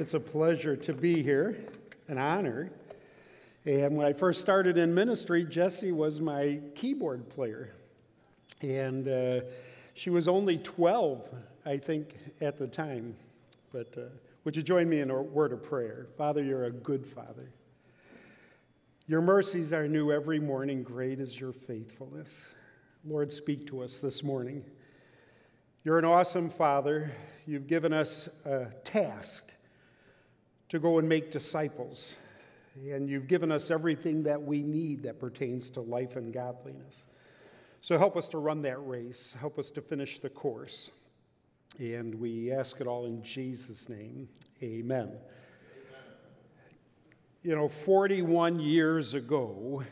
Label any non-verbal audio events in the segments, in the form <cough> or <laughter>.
It's a pleasure to be here, an honor. And when I first started in ministry, Jesse was my keyboard player. And uh, she was only 12, I think, at the time. But uh, would you join me in a word of prayer? Father, you're a good father. Your mercies are new every morning. Great is your faithfulness. Lord, speak to us this morning. You're an awesome father. You've given us a task to go and make disciples. And you've given us everything that we need that pertains to life and godliness. So help us to run that race, help us to finish the course. And we ask it all in Jesus' name. Amen. Amen. You know, 41 years ago,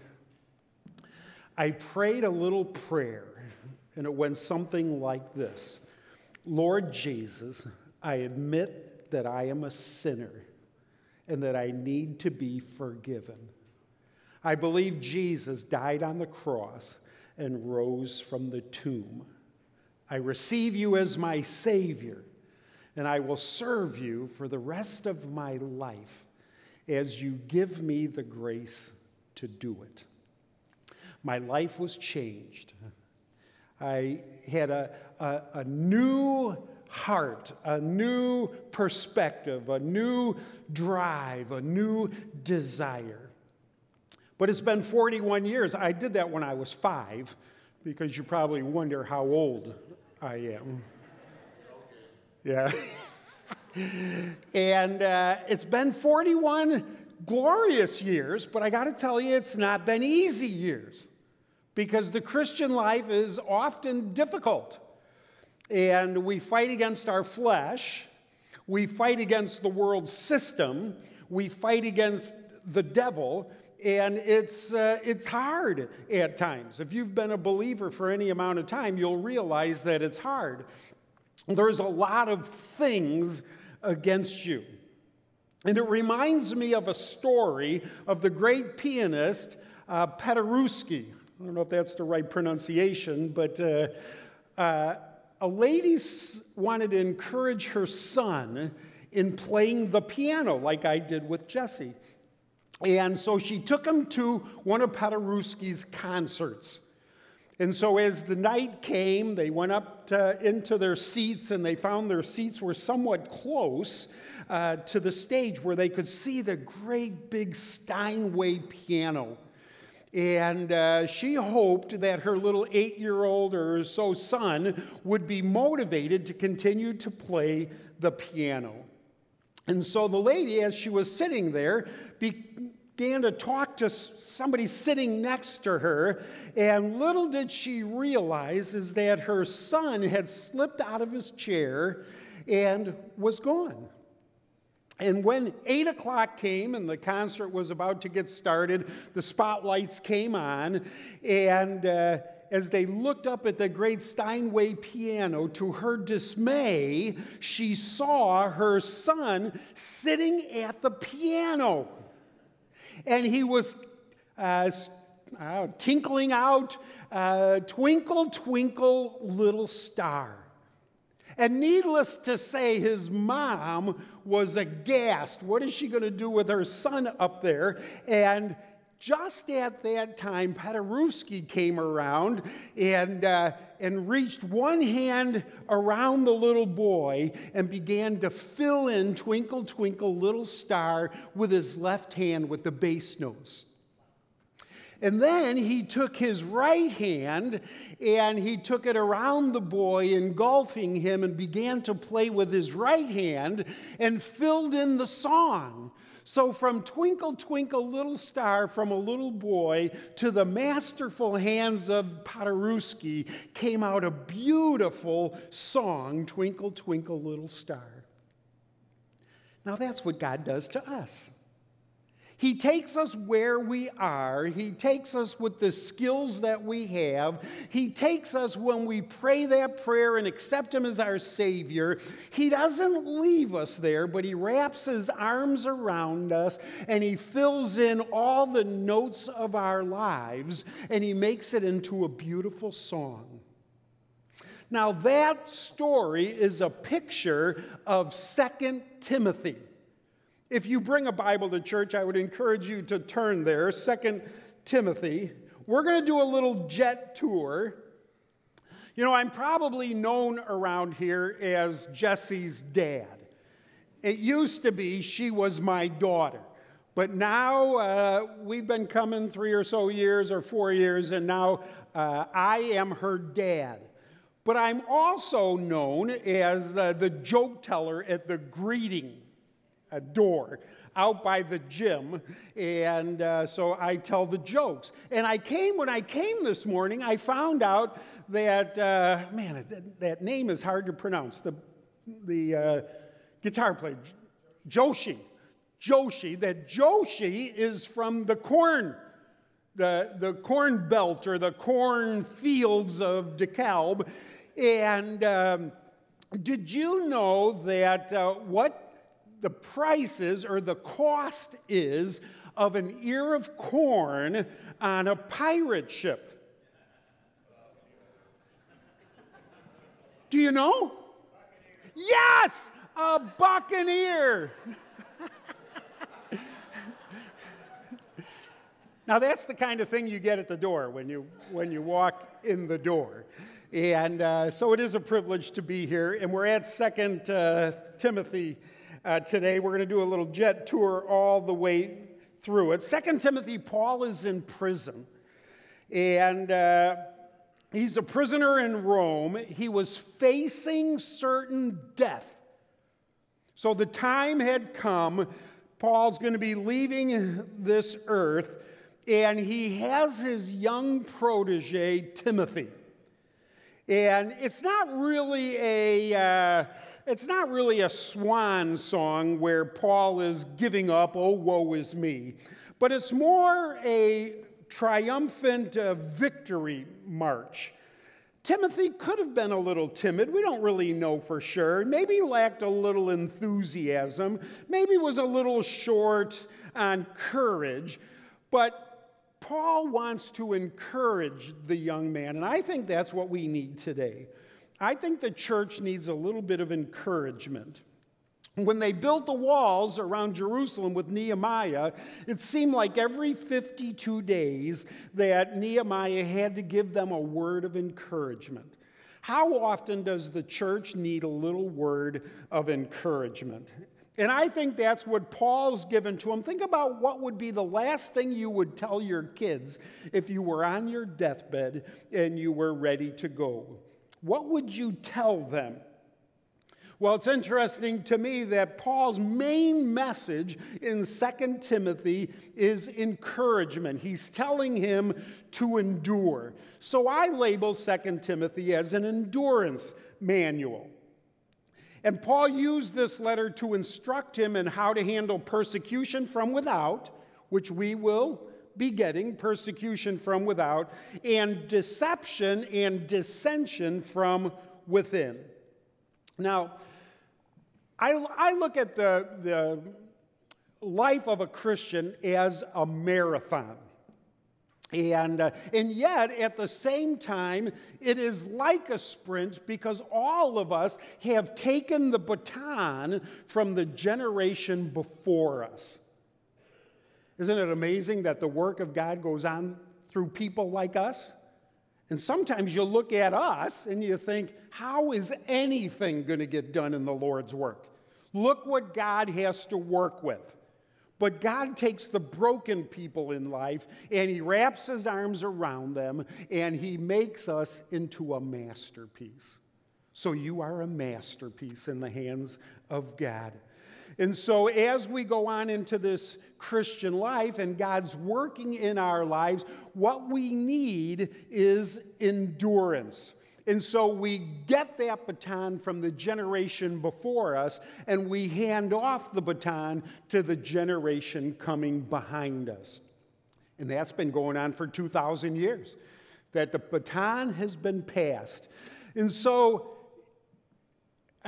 I prayed a little prayer, and it went something like this Lord Jesus, I admit that I am a sinner and that I need to be forgiven. I believe Jesus died on the cross and rose from the tomb. I receive you as my Savior, and I will serve you for the rest of my life as you give me the grace to do it. My life was changed. I had a, a, a new heart, a new perspective, a new drive, a new desire. But it's been 41 years. I did that when I was five, because you probably wonder how old I am. Yeah. <laughs> and uh, it's been 41 glorious years, but I got to tell you, it's not been easy years because the Christian life is often difficult and we fight against our flesh, we fight against the world system, we fight against the devil, and it's, uh, it's hard at times. If you've been a believer for any amount of time, you'll realize that it's hard. There's a lot of things against you. And it reminds me of a story of the great pianist uh, Paderewski. I don't know if that's the right pronunciation, but uh, uh, a lady wanted to encourage her son in playing the piano, like I did with Jesse. And so she took him to one of Paderewski's concerts. And so as the night came, they went up to, into their seats and they found their seats were somewhat close uh, to the stage where they could see the great big Steinway piano. And uh, she hoped that her little eight year old or so son would be motivated to continue to play the piano. And so the lady, as she was sitting there, began to talk to somebody sitting next to her. And little did she realize is that her son had slipped out of his chair and was gone. And when eight o'clock came and the concert was about to get started, the spotlights came on, and uh, as they looked up at the great Steinway piano, to her dismay, she saw her son sitting at the piano. And he was uh, uh, tinkling out, uh, Twinkle, Twinkle, Little Star. And needless to say, his mom was aghast. What is she going to do with her son up there? And just at that time, Paderewski came around and, uh, and reached one hand around the little boy and began to fill in Twinkle, Twinkle, Little Star with his left hand with the bass notes. And then he took his right hand and he took it around the boy, engulfing him, and began to play with his right hand and filled in the song. So, from Twinkle, Twinkle, Little Star, from a little boy to the masterful hands of Paderewski came out a beautiful song, Twinkle, Twinkle, Little Star. Now, that's what God does to us. He takes us where we are. He takes us with the skills that we have. He takes us when we pray that prayer and accept Him as our Savior. He doesn't leave us there, but He wraps His arms around us and He fills in all the notes of our lives and He makes it into a beautiful song. Now, that story is a picture of Second Timothy. If you bring a Bible to church, I would encourage you to turn there, Second Timothy. We're going to do a little jet tour. You know, I'm probably known around here as Jesse's dad. It used to be she was my daughter. But now uh, we've been coming three or so years or four years, and now uh, I am her dad. But I'm also known as uh, the joke teller at the greeting uh, door out by the gym. And uh, so I tell the jokes. And I came, when I came this morning, I found out that, uh, man, that, that, name is hard to pronounce. The, the uh, guitar player, Joshi. Joshi, that Joshi is from the corn the, the corn belt or the corn fields of DeKalb. And um, did you know that uh, what the price is or the cost is of an ear of corn on a pirate ship? Do you know? Yes, a buccaneer. <laughs> now that's the kind of thing you get at the door when you when you walk in the door. And uh, so it is a privilege to be here. And we're at Second uh, Timothy uh, today. We're going to do a little jet tour all the way through it. Second Timothy, Paul is in prison. And uh, he's a prisoner in Rome. He was facing certain death. So the time had come. Paul's going to be leaving this earth. And he has his young protege, Timothy. And it's not really a. Uh, it's not really a swan song where Paul is giving up, oh, woe is me, but it's more a triumphant uh, victory march. Timothy could have been a little timid. We don't really know for sure. Maybe lacked a little enthusiasm. Maybe was a little short on courage. But Paul wants to encourage the young man, and I think that's what we need today. I think the church needs a little bit of encouragement. When they built the walls around Jerusalem with Nehemiah, it seemed like every 52 days that Nehemiah had to give them a word of encouragement. How often does the church need a little word of encouragement? And I think that's what Paul's given to him. Think about what would be the last thing you would tell your kids if you were on your deathbed and you were ready to go. What would you tell them? Well, it's interesting to me that Paul's main message in 2 Timothy is encouragement. He's telling him to endure. So I label 2 Timothy as an endurance manual. And Paul used this letter to instruct him in how to handle persecution from without, which we will be getting persecution from without, and deception and dissension from within. Now, I, I look at the, the life of a Christian as a marathon. And, uh, and yet, at the same time, it is like a sprint because all of us have taken the baton from the generation before us. Isn't it amazing that the work of God goes on through people like us? And sometimes you look at us and you think, how is anything going to get done in the Lord's work? Look what God has to work with. But God takes the broken people in life and He wraps His arms around them and He makes us into a masterpiece. So you are a masterpiece in the hands of God. And so, as we go on into this Christian life and God's working in our lives, what we need is endurance. And so we get that baton from the generation before us and we hand off the baton to the generation coming behind us. And that's been going on for 2,000 years, that the baton has been passed. And so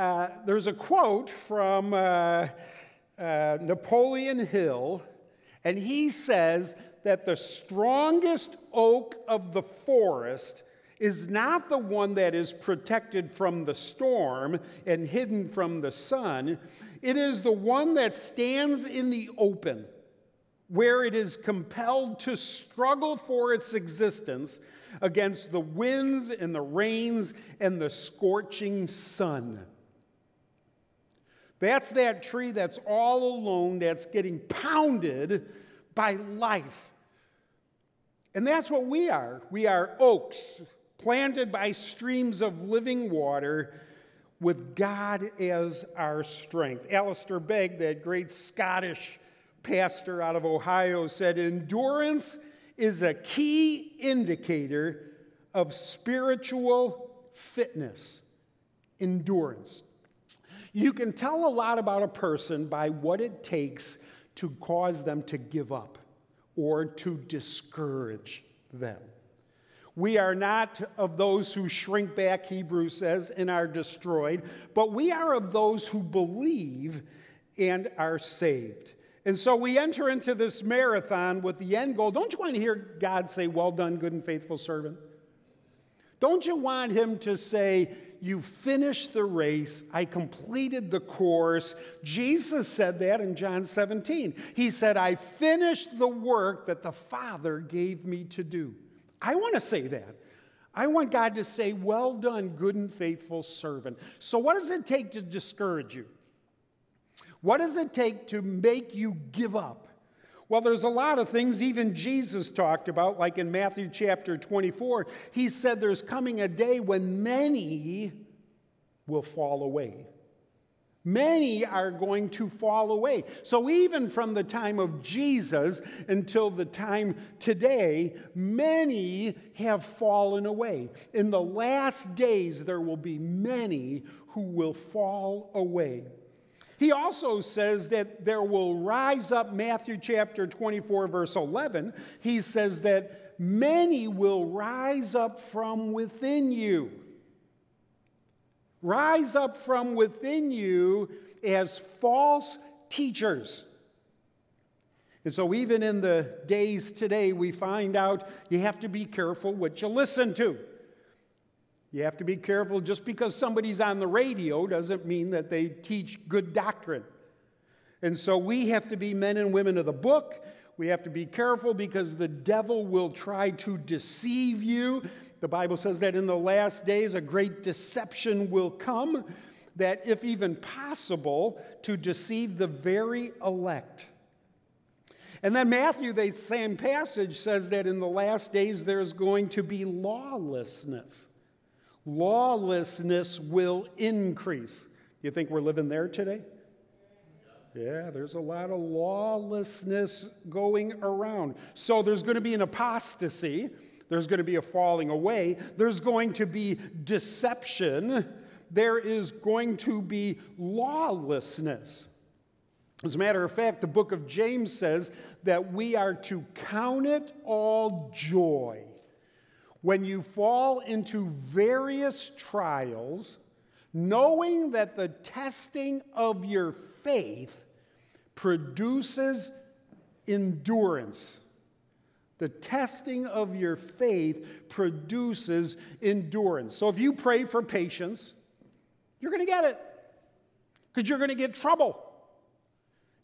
uh, there's a quote from uh, uh, Napoleon Hill, and he says that the strongest oak of the forest is not the one that is protected from the storm and hidden from the sun. It is the one that stands in the open, where it is compelled to struggle for its existence against the winds and the rains and the scorching sun. That's that tree that's all alone, that's getting pounded by life. And that's what we are. We are oaks planted by streams of living water with God as our strength. Alistair Begg, that great Scottish pastor out of Ohio, said endurance is a key indicator of spiritual fitness. Endurance. You can tell a lot about a person by what it takes to cause them to give up or to discourage them. We are not of those who shrink back, Hebrews says, and are destroyed, but we are of those who believe and are saved. And so we enter into this marathon with the end goal. Don't you want to hear God say, Well done, good and faithful servant? Don't you want Him to say, You finished the race, I completed the course? Jesus said that in John 17. He said, I finished the work that the Father gave me to do. I want to say that. I want God to say, Well done, good and faithful servant. So, what does it take to discourage you? What does it take to make you give up? Well, there's a lot of things even Jesus talked about, like in Matthew chapter 24. He said there's coming a day when many will fall away. Many are going to fall away. So, even from the time of Jesus until the time today, many have fallen away. In the last days, there will be many who will fall away. He also says that there will rise up, Matthew chapter 24, verse 11. He says that many will rise up from within you rise up from within you as false teachers. And so, even in the days today, we find out you have to be careful what you listen to. You have to be careful just because somebody's on the radio doesn't mean that they teach good doctrine. And so, we have to be men and women of the book. We have to be careful because the devil will try to deceive you the Bible says that in the last days a great deception will come, that if even possible, to deceive the very elect. And then Matthew, the same passage, says that in the last days there's going to be lawlessness. Lawlessness will increase. You think we're living there today? Yeah, there's a lot of lawlessness going around. So there's going to be an apostasy there's going to be a falling away. There's going to be deception. There is going to be lawlessness. As a matter of fact, the book of James says that we are to count it all joy when you fall into various trials, knowing that the testing of your faith produces endurance. The testing of your faith produces endurance. So if you pray for patience, you're going to get it because you're going to get trouble.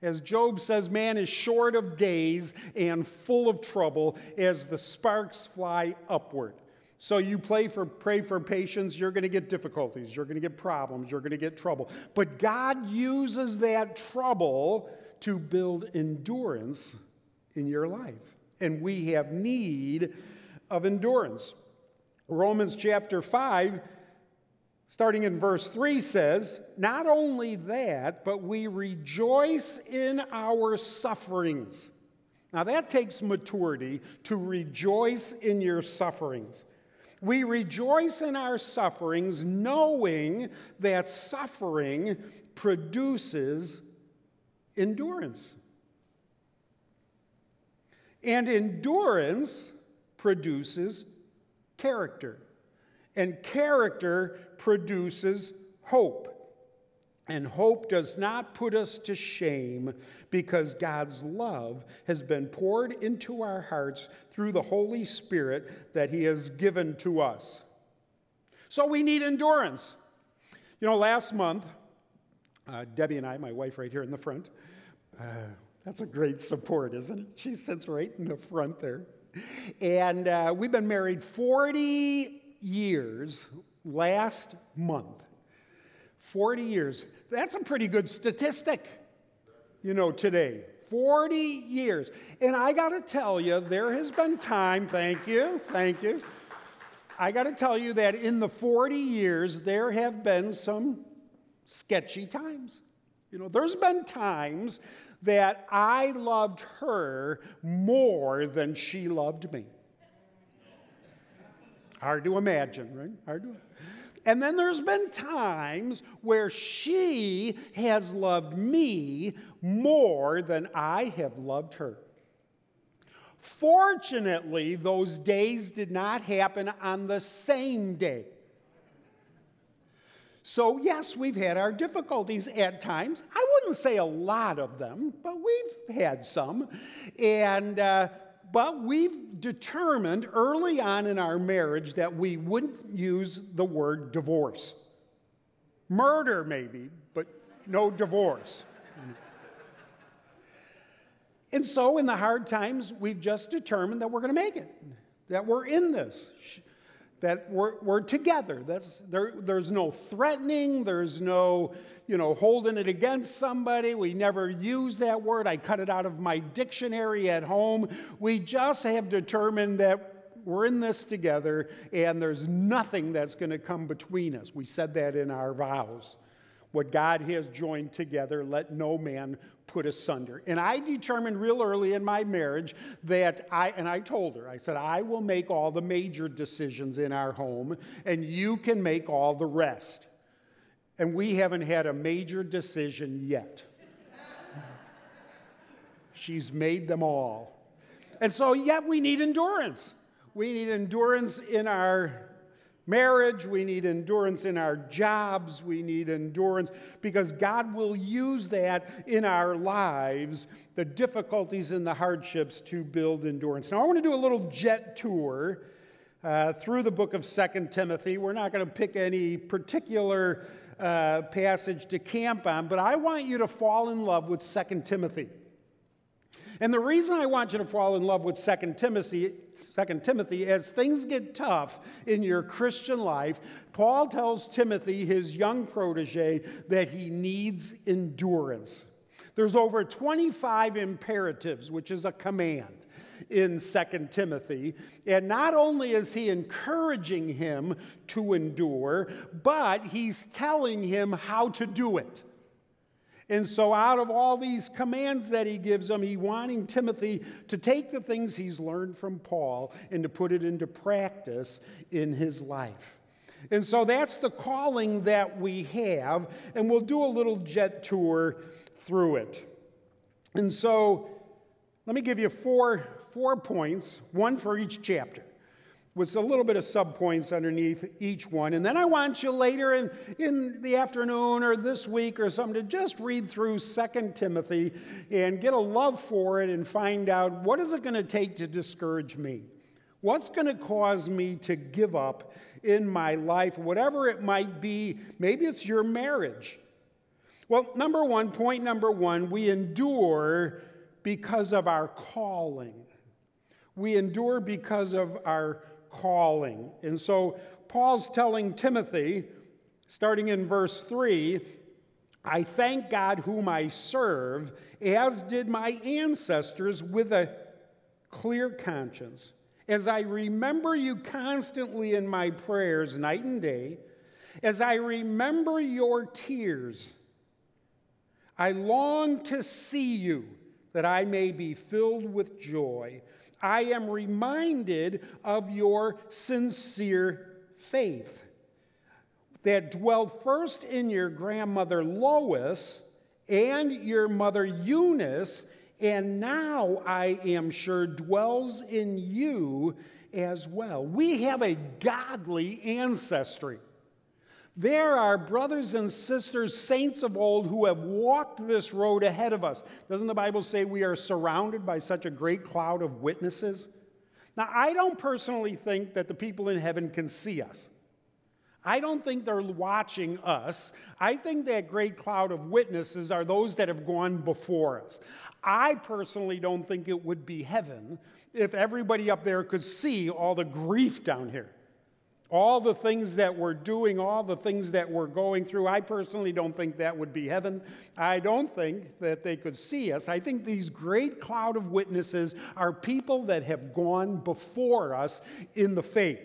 As Job says, man is short of days and full of trouble as the sparks fly upward. So you pray for, pray for patience, you're going to get difficulties, you're going to get problems, you're going to get trouble. But God uses that trouble to build endurance in your life and we have need of endurance. Romans chapter 5, starting in verse 3, says, Not only that, but we rejoice in our sufferings. Now that takes maturity to rejoice in your sufferings. We rejoice in our sufferings, knowing that suffering produces endurance. And endurance produces character, and character produces hope. And hope does not put us to shame because God's love has been poured into our hearts through the Holy Spirit that He has given to us. So we need endurance. You know, last month, uh, Debbie and I, my wife right here in the front, uh, that's a great support, isn't it? She sits right in the front there. And uh, we've been married 40 years last month. 40 years. That's a pretty good statistic, you know, today. 40 years. And I got to tell you, there has been time, thank you, thank you. I got to tell you that in the 40 years, there have been some sketchy times. You know, there's been times that I loved her more than she loved me. Hard to imagine, right? Hard to and then there's been times where she has loved me more than I have loved her. Fortunately, those days did not happen on the same day. So, yes, we've had our difficulties at times. I wouldn't say a lot of them, but we've had some. And, uh, but we've determined early on in our marriage that we wouldn't use the word divorce. Murder, maybe, but no divorce. and so, in the hard times, we've just determined that we're going to make it, that we're in this that we're, we're together. That's, there, there's no threatening, there's no, you know, holding it against somebody. We never use that word. I cut it out of my dictionary at home. We just have determined that we're in this together and there's nothing that's going to come between us. We said that in our vows. What God has joined together, let no man put asunder. And I determined real early in my marriage that I, and I told her, I said, I will make all the major decisions in our home, and you can make all the rest. And we haven't had a major decision yet. <laughs> She's made them all. And so, yet, we need endurance. We need endurance in our marriage, we need endurance in our jobs, we need endurance because God will use that in our lives, the difficulties and the hardships to build endurance. Now, I want to do a little jet tour uh, through the book of Second Timothy. We're not going to pick any particular uh, passage to camp on, but I want you to fall in love with Second Timothy. And the reason I want you to fall in love with 2 Timothy, 2 Timothy, as things get tough in your Christian life, Paul tells Timothy, his young protege, that he needs endurance. There's over 25 imperatives, which is a command in 2 Timothy. And not only is he encouraging him to endure, but he's telling him how to do it. And so, out of all these commands that he gives him, he wanting Timothy to take the things he's learned from Paul and to put it into practice in his life. And so that's the calling that we have, and we'll do a little jet tour through it. And so, let me give you four, four points, one for each chapter with a little bit of subpoints underneath each one. And then I want you later in, in the afternoon or this week or something to just read through Second Timothy and get a love for it and find out what is it going to take to discourage me? What's going to cause me to give up in my life, whatever it might be? Maybe it's your marriage. Well, number one, point number one, we endure because of our calling. We endure because of our calling. And so Paul's telling Timothy, starting in verse 3, I thank God whom I serve, as did my ancestors, with a clear conscience. As I remember you constantly in my prayers, night and day, as I remember your tears, I long to see you that I may be filled with joy. I am reminded of your sincere faith that dwelt first in your grandmother Lois and your mother Eunice, and now I am sure dwells in you as well. We have a godly ancestry. There are brothers and sisters, saints of old, who have walked this road ahead of us. Doesn't the Bible say we are surrounded by such a great cloud of witnesses? Now, I don't personally think that the people in heaven can see us. I don't think they're watching us. I think that great cloud of witnesses are those that have gone before us. I personally don't think it would be heaven if everybody up there could see all the grief down here. All the things that we're doing, all the things that we're going through, I personally don't think that would be heaven. I don't think that they could see us. I think these great cloud of witnesses are people that have gone before us in the faith.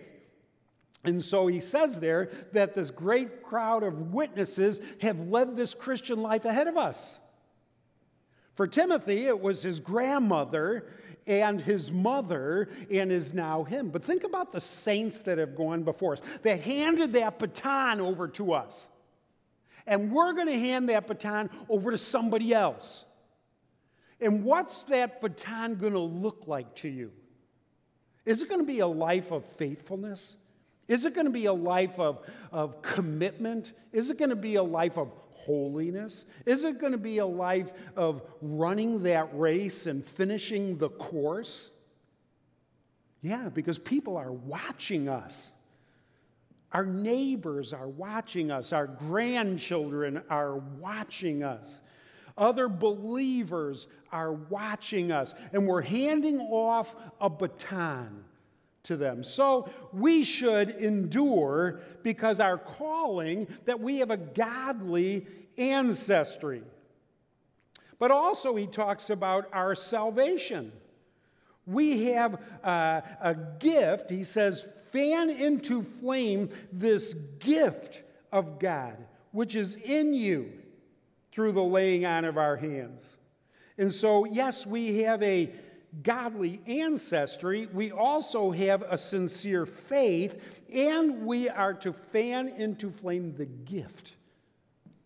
And so he says there that this great crowd of witnesses have led this Christian life ahead of us. For Timothy, it was his grandmother and his mother and is now him. But think about the saints that have gone before us, that handed that baton over to us. And we're going to hand that baton over to somebody else. And what's that baton going to look like to you? Is it going to be a life of faithfulness? Is it going to be a life of, of commitment? Is it going to be a life of holiness? Is it going to be a life of running that race and finishing the course? Yeah, because people are watching us. Our neighbors are watching us. Our grandchildren are watching us. Other believers are watching us. And we're handing off a baton to them. So we should endure because our calling that we have a godly ancestry. But also, he talks about our salvation. We have uh, a gift, he says, fan into flame this gift of God, which is in you through the laying on of our hands. And so, yes, we have a godly ancestry, we also have a sincere faith, and we are to fan into flame the gift.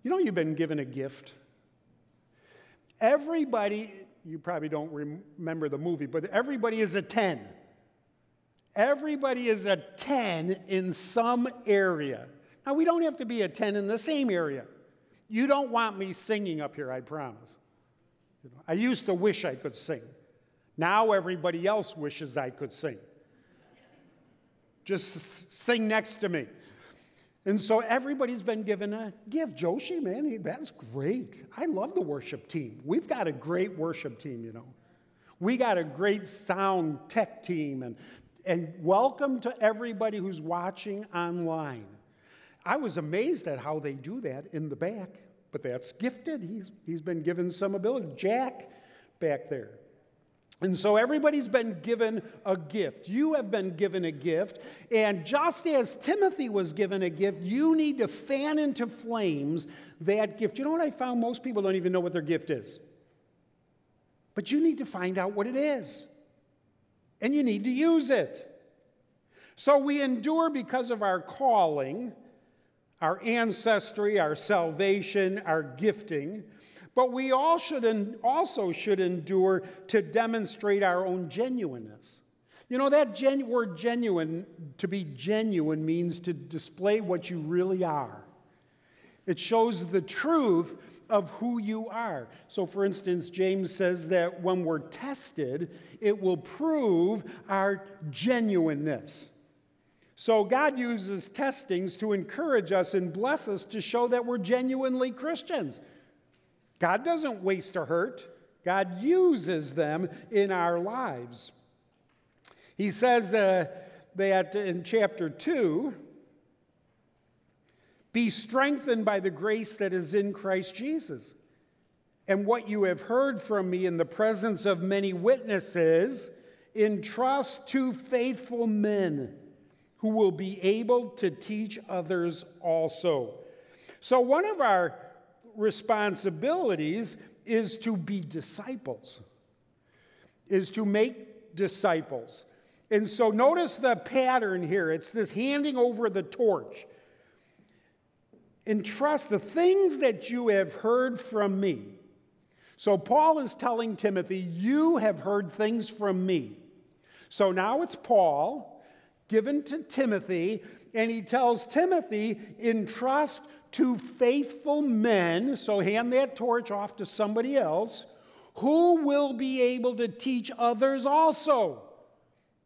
You know, you've been given a gift. Everybody, you probably don't remember the movie, but everybody is a 10. Everybody is a 10 in some area. Now, we don't have to be a 10 in the same area. You don't want me singing up here, I promise. I used to wish I could sing. Now everybody else wishes I could sing. Just sing next to me. And so everybody's been given a gift. Joshi, man, that's great. I love the worship team. We've got a great worship team, you know. We got a great sound tech team. And, and welcome to everybody who's watching online. I was amazed at how they do that in the back, but that's gifted. He's, he's been given some ability. Jack back there. And so everybody's been given a gift. You have been given a gift. And just as Timothy was given a gift, you need to fan into flames that gift. You know what I found? Most people don't even know what their gift is. But you need to find out what it is. And you need to use it. So we endure because of our calling, our ancestry, our salvation, our gifting. But we all should also should endure to demonstrate our own genuineness. You know, that gen- word genuine, to be genuine, means to display what you really are. It shows the truth of who you are. So, for instance, James says that when we're tested, it will prove our genuineness. So, God uses testings to encourage us and bless us to show that we're genuinely Christians. God doesn't waste or hurt, God uses them in our lives. He says uh, that in chapter 2 be strengthened by the grace that is in Christ Jesus. And what you have heard from me in the presence of many witnesses, entrust to faithful men who will be able to teach others also. So, one of our responsibilities is to be disciples, is to make disciples. And so notice the pattern here. It's this handing over the torch. Entrust the things that you have heard from me. So Paul is telling Timothy, You have heard things from me. So now it's Paul given to Timothy, and he tells Timothy, Entrust to faithful men, so hand that torch off to somebody else, who will be able to teach others also.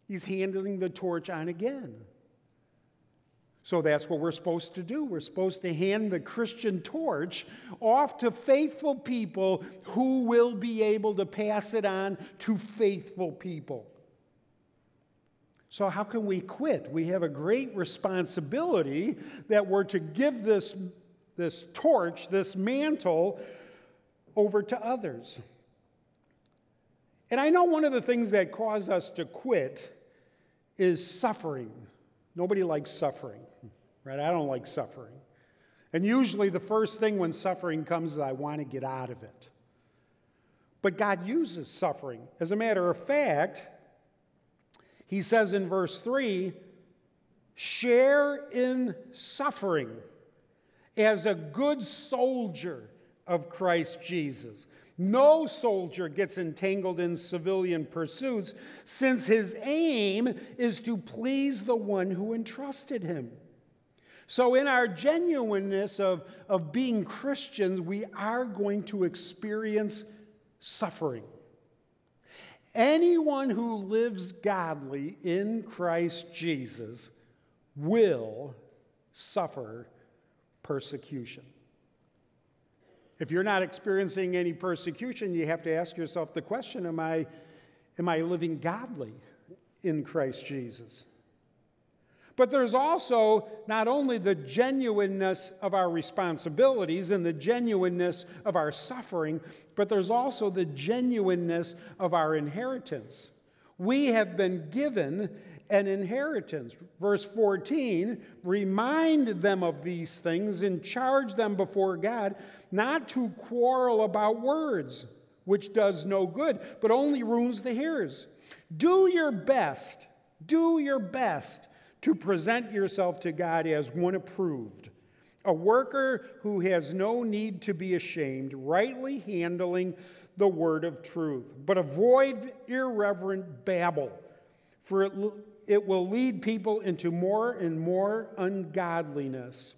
He's handing the torch on again. So that's what we're supposed to do. We're supposed to hand the Christian torch off to faithful people who will be able to pass it on to faithful people. So, how can we quit? We have a great responsibility that we're to give this, this torch, this mantle, over to others. And I know one of the things that cause us to quit is suffering. Nobody likes suffering, right? I don't like suffering. And usually the first thing when suffering comes is I want to get out of it. But God uses suffering. As a matter of fact, he says in verse 3 share in suffering as a good soldier of Christ Jesus. No soldier gets entangled in civilian pursuits since his aim is to please the one who entrusted him. So, in our genuineness of, of being Christians, we are going to experience suffering. Anyone who lives godly in Christ Jesus will suffer persecution. If you're not experiencing any persecution, you have to ask yourself the question Am I, am I living godly in Christ Jesus? But there's also not only the genuineness of our responsibilities and the genuineness of our suffering, but there's also the genuineness of our inheritance. We have been given an inheritance. Verse 14 remind them of these things and charge them before God not to quarrel about words, which does no good, but only ruins the hearers. Do your best, do your best to present yourself to God as one approved, a worker who has no need to be ashamed, rightly handling the word of truth. But avoid irreverent babble, for it, it will lead people into more and more ungodliness.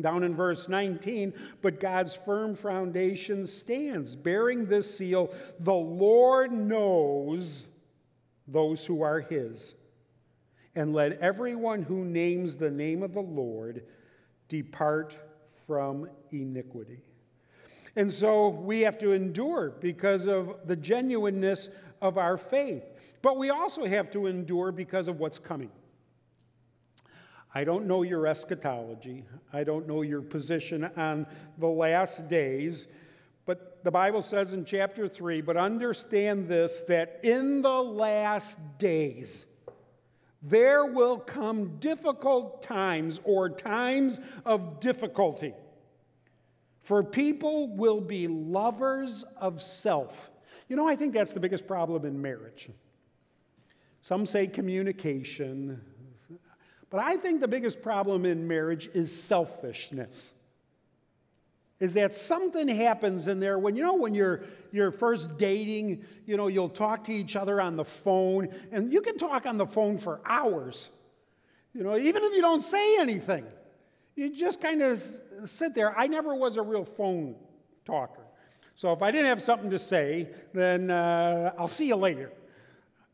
Down in verse 19, but God's firm foundation stands, bearing this seal the Lord knows those who are his and let everyone who names the name of the Lord depart from iniquity. And so we have to endure because of the genuineness of our faith. But we also have to endure because of what's coming. I don't know your eschatology. I don't know your position on the last days. But the Bible says in chapter 3 but understand this that in the last days, there will come difficult times or times of difficulty. For people will be lovers of self. You know, I think that's the biggest problem in marriage. Some say communication, but I think the biggest problem in marriage is selfishness. Is that something happens in there when you know when you're you're first dating you know you'll talk to each other on the phone and you can talk on the phone for hours. You know even if you don't say anything you just kind of sit there. I never was a real phone talker. So if i didn't have something to say then uh, i'll see you later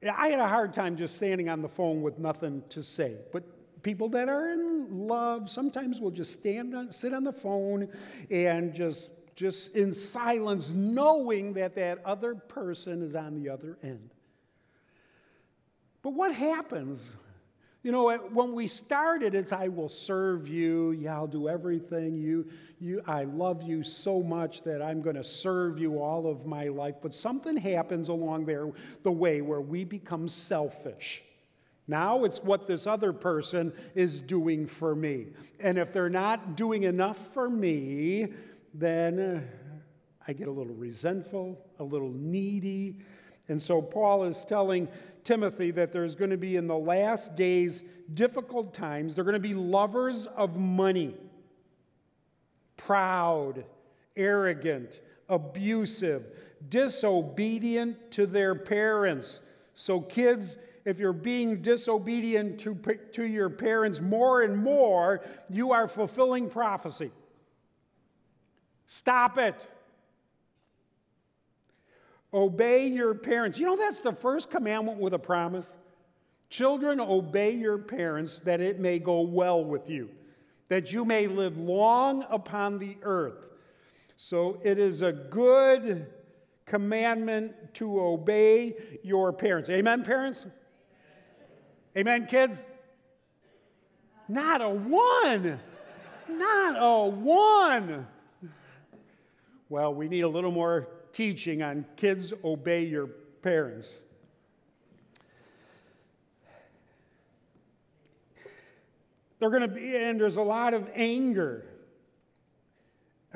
i had a hard time just standing on the phone with nothing to say. But people that are in love sometimes will just stand on, sit on the phone and just just in silence knowing that that other person is on the other end. But what happens you know when we started it's i will serve you. Yeah i'll do everything. You you i love you so much that i'm going to serve you all of my life. But something happens along there the way where we become selfish. Now it's what this other person is doing for me. And if they're not doing enough for me, then uh, I get a little resentful, a little needy. And so Paul is telling Timothy that there's going to be in the last days difficult times. They're going to be lovers of money, proud, arrogant, abusive, disobedient to their parents. So, kids, if you're being disobedient to, to your parents more and more, you are fulfilling prophecy. Stop it. Obey your parents. You know, that's the first commandment with a promise. Children, obey your parents that it may go well with you, that you may live long upon the earth. So it is a good commandment to obey your parents. Amen, parents? Amen, kids? Not a one. Not a one. Well, we need a little more teaching on kids obey your parents. They're going to be, and there's a lot of anger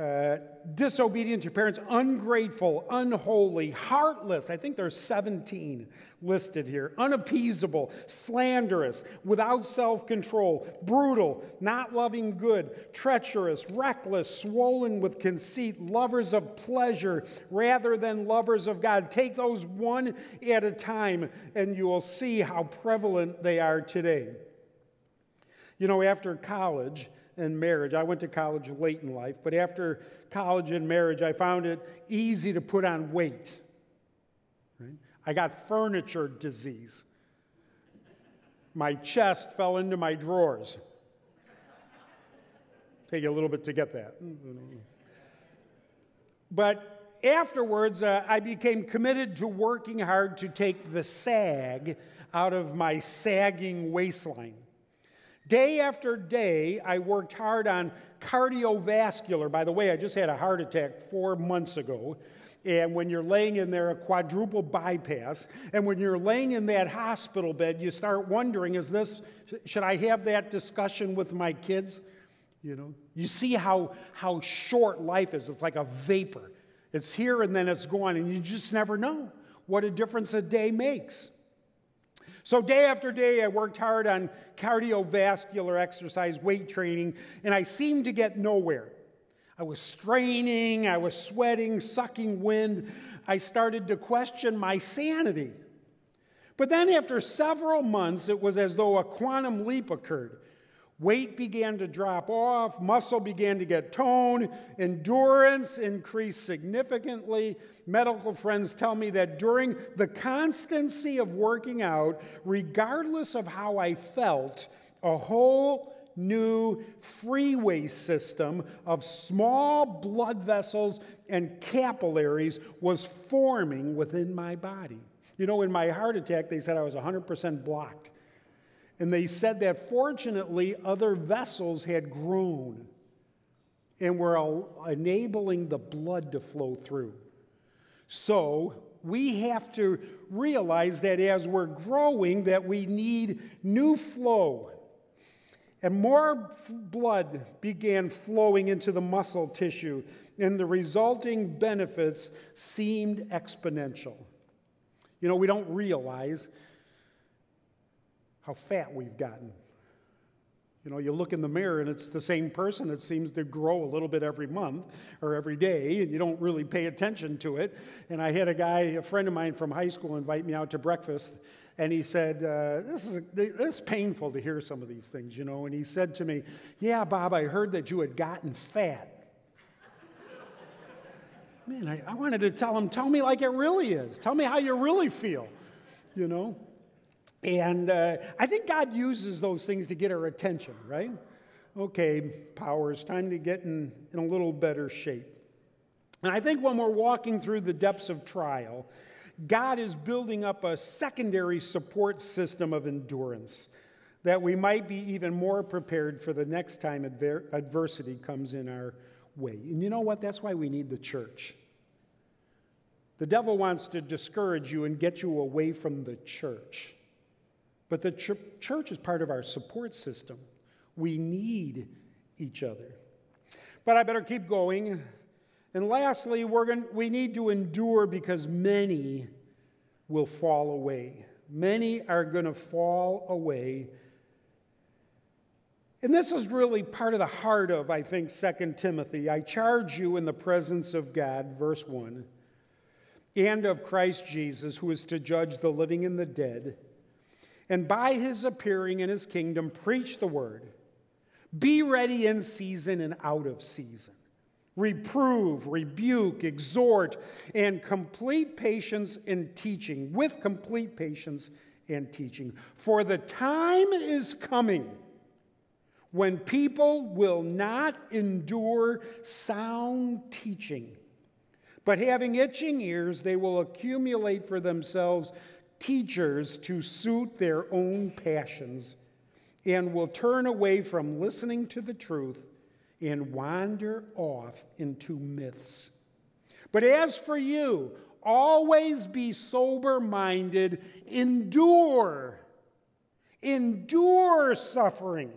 uh, disobedient to your parents, ungrateful, unholy, heartless. I think there's 17 listed here. Unappeasable, slanderous, without self control, brutal, not loving good, treacherous, reckless, swollen with conceit, lovers of pleasure rather than lovers of God. Take those one at a time, and you will see how prevalent they are today. You know, after college, and marriage. I went to college late in life, but after college and marriage, I found it easy to put on weight. Right? I got furniture disease. My chest fell into my drawers. Take you a little bit to get that. But afterwards, uh, I became committed to working hard to take the sag out of my sagging waistline. Day after day, I worked hard on cardiovascular. By the way, I just had a heart attack four months ago. And when you're laying in there, a quadruple bypass, and when you're laying in that hospital bed, you start wondering, is this, should I have that discussion with my kids? You know, you see how, how short life is. It's like a vapor. It's here and then it's gone, and you just never know what a difference a day makes. So, day after day, I worked hard on cardiovascular exercise, weight training, and I seemed to get nowhere. I was straining, I was sweating, sucking wind. I started to question my sanity. But then, after several months, it was as though a quantum leap occurred. Weight began to drop off, muscle began to get toned, endurance increased significantly. Medical friends tell me that during the constancy of working out, regardless of how I felt, a whole new freeway system of small blood vessels and capillaries was forming within my body. You know, in my heart attack, they said I was 100% blocked. And they said that fortunately, other vessels had grown and were enabling the blood to flow through. So we have to realize that as we're growing that we need new flow and more blood began flowing into the muscle tissue and the resulting benefits seemed exponential you know we don't realize how fat we've gotten. You know, you look in the mirror and it's the same person that seems to grow a little bit every month or every day, and you don't really pay attention to it. And I had a guy, a friend of mine from high school, invite me out to breakfast, and he said, uh, this, is, this is painful to hear some of these things, you know. And he said to me, Yeah, Bob, I heard that you had gotten fat. Man, I, I wanted to tell him, Tell me like it really is. Tell me how you really feel, you know. And uh, I think God uses those things to get our attention, right? Okay, power, powers, time to get in, in a little better shape. And I think when we're walking through the depths of trial, God is building up a secondary support system of endurance that we might be even more prepared for the next time adver- adversity comes in our way. And you know what? That's why we need the church. The devil wants to discourage you and get you away from the church. But the ch- church is part of our support system. We need each other. But I better keep going. And lastly, we're going we need to endure because many will fall away. Many are going to fall away. And this is really part of the heart of, I think, 2 Timothy. I charge you in the presence of God, verse 1, and of Christ Jesus, who is to judge the living and the dead and by his appearing in his kingdom, preach the word. Be ready in season and out of season. Reprove, rebuke, exhort, and complete patience in teaching, with complete patience and teaching. For the time is coming when people will not endure sound teaching, but having itching ears, they will accumulate for themselves teachers to suit their own passions and will turn away from listening to the truth and wander off into myths. But as for you, always be sober minded, endure, endure suffering.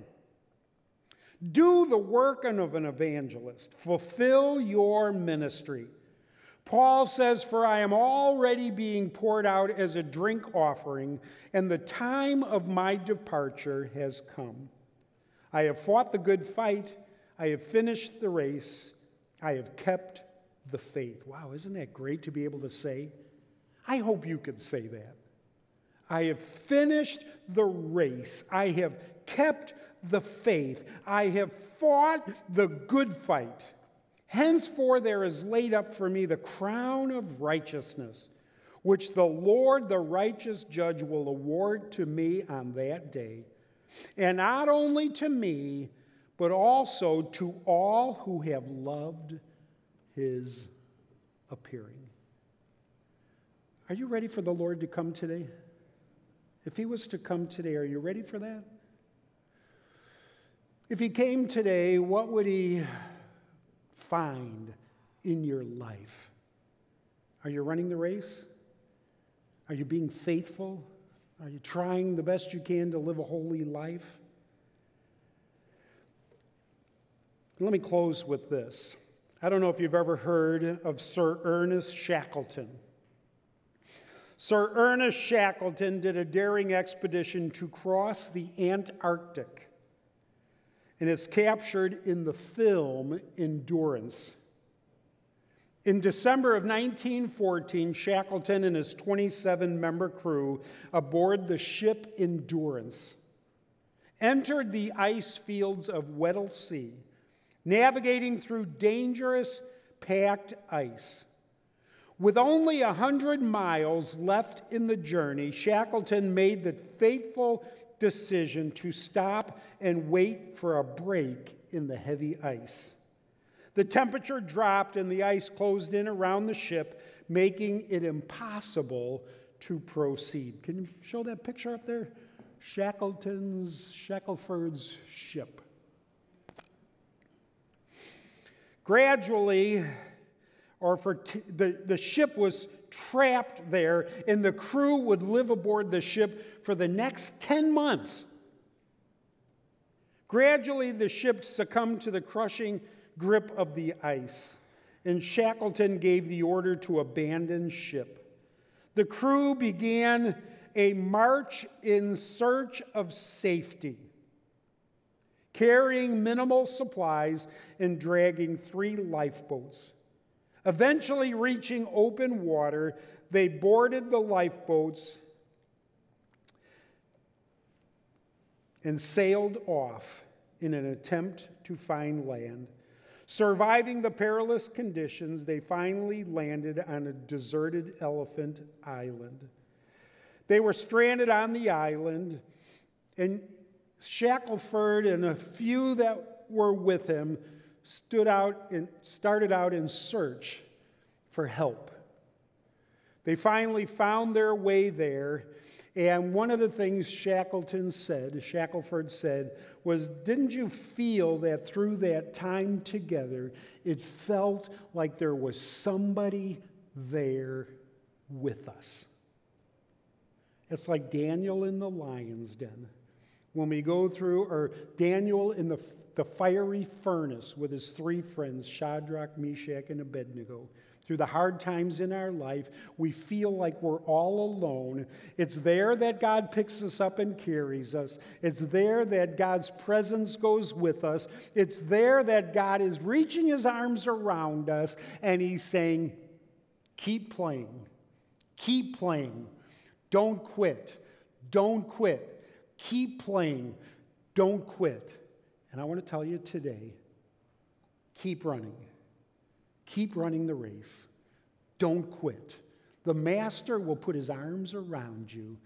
Do the work of an evangelist, fulfill your ministry. Paul says, For I am already being poured out as a drink offering, and the time of my departure has come. I have fought the good fight, I have finished the race, I have kept the faith. Wow, isn't that great to be able to say? I hope you could say that. I have finished the race, I have kept the faith. I have fought the good fight. Henceforth, there is laid up for me the crown of righteousness, which the Lord, the righteous judge, will award to me on that day. And not only to me, but also to all who have loved his appearing. Are you ready for the Lord to come today? If he was to come today, are you ready for that? If he came today, what would he find in your life? Are you running the race? Are you being faithful? Are you trying the best you can to live a holy life? Let me close with this. I don't know if you've ever heard of Sir Ernest Shackleton. Sir Ernest Shackleton did a daring expedition to cross the Antarctic and is captured in the film Endurance. In December of 1914, Shackleton and his 27 member crew aboard the ship Endurance entered the ice fields of Weddell Sea, navigating through dangerous packed ice. With only a hundred miles left in the journey, Shackleton made the fateful decision to stop and wait for a break in the heavy ice. The temperature dropped and the ice closed in around the ship, making it impossible to proceed. Can you show that picture up there? Shackleton's, Shackelford's ship. Gradually, or for t- the, the ship was trapped there, and the crew would live aboard the ship for the next 10 months. Gradually, the ship succumbed to the crushing grip of the ice, and Shackleton gave the order to abandon ship. The crew began a march in search of safety, carrying minimal supplies and dragging three lifeboats. Eventually, reaching open water, they boarded the lifeboats and sailed off in an attempt to find land. Surviving the perilous conditions, they finally landed on a deserted elephant island. They were stranded on the island, and Shackelford and a few that were with him stood out and started out in search for help. They finally found their way there, and one of the things Shackleton said, Shackelford said, was Didn't you feel that through that time together, it felt like there was somebody there with us? It's like Daniel in the lion's den. When we go through, or Daniel in the the fiery furnace with his three friends, Shadrach, Meshach, and Abednego. Through the hard times in our life, we feel like we're all alone. It's there that God picks us up and carries us. It's there that God's presence goes with us. It's there that God is reaching his arms around us and he's saying, Keep playing. Keep playing. Don't quit. Don't quit. Keep playing. Don't quit. And I want to tell you today keep running. Keep running the race. Don't quit. The Master will put his arms around you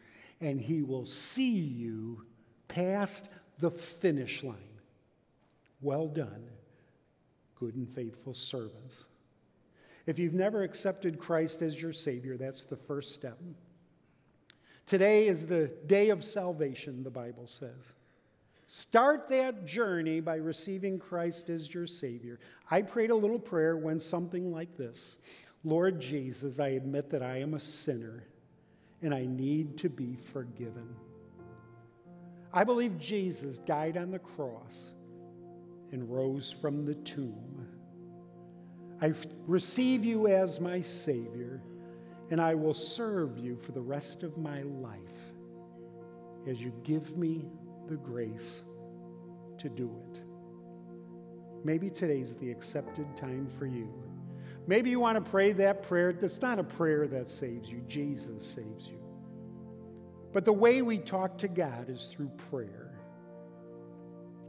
and He will see you past the finish line. Well done, good and faithful servants. If you've never accepted Christ as your Savior, that's the first step. Today is the day of salvation, the Bible says. Start that journey by receiving Christ as your Savior. I prayed a little prayer when something like this Lord Jesus, I admit that I am a sinner and I need to be forgiven. I believe Jesus died on the cross and rose from the tomb. I receive you as my Savior, and I will serve you for the rest of my life as you give me the grace to do it. Maybe today's the accepted time for you. Maybe you want to pray that prayer. That's not a prayer that saves you, Jesus saves you. But the way we talk to God is through prayer.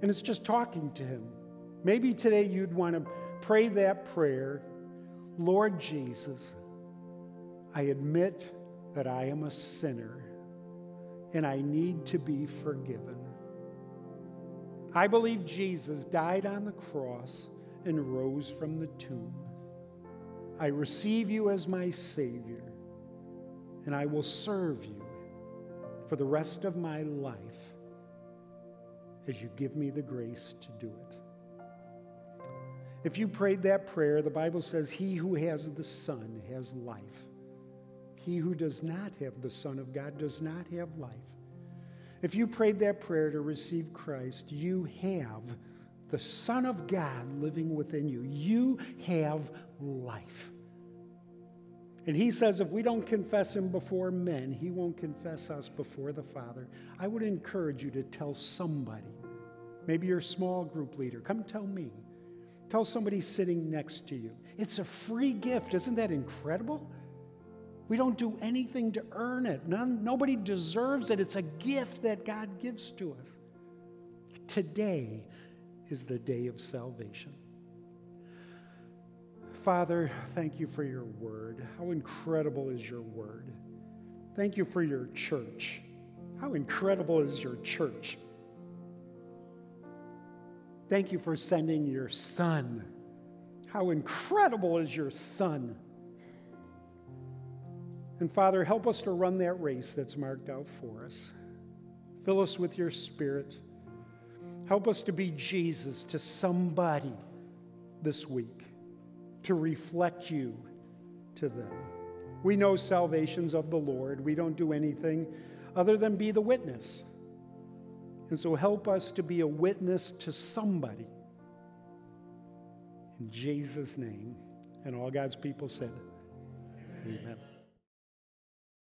And it's just talking to Him. Maybe today you'd want to pray that prayer Lord Jesus, I admit that I am a sinner and I need to be forgiven. I believe Jesus died on the cross and rose from the tomb. I receive you as my Savior, and I will serve you for the rest of my life as you give me the grace to do it. If you prayed that prayer, the Bible says, He who has the Son has life. He who does not have the Son of God does not have life. If you prayed that prayer to receive Christ, you have the Son of God living within you. You have life. And he says if we don't confess him before men, he won't confess us before the Father. I would encourage you to tell somebody, maybe your small group leader, come tell me. Tell somebody sitting next to you. It's a free gift. Isn't that incredible? We don't do anything to earn it. None, nobody deserves it. It's a gift that God gives to us. Today is the day of salvation. Father, thank you for your word. How incredible is your word? Thank you for your church. How incredible is your church? Thank you for sending your son. How incredible is your son? And Father, help us to run that race that's marked out for us. Fill us with your spirit. Help us to be Jesus to somebody this week, to reflect you to them. We know salvation's of the Lord. We don't do anything other than be the witness. And so help us to be a witness to somebody. In Jesus' name. And all God's people said, Amen. Amen.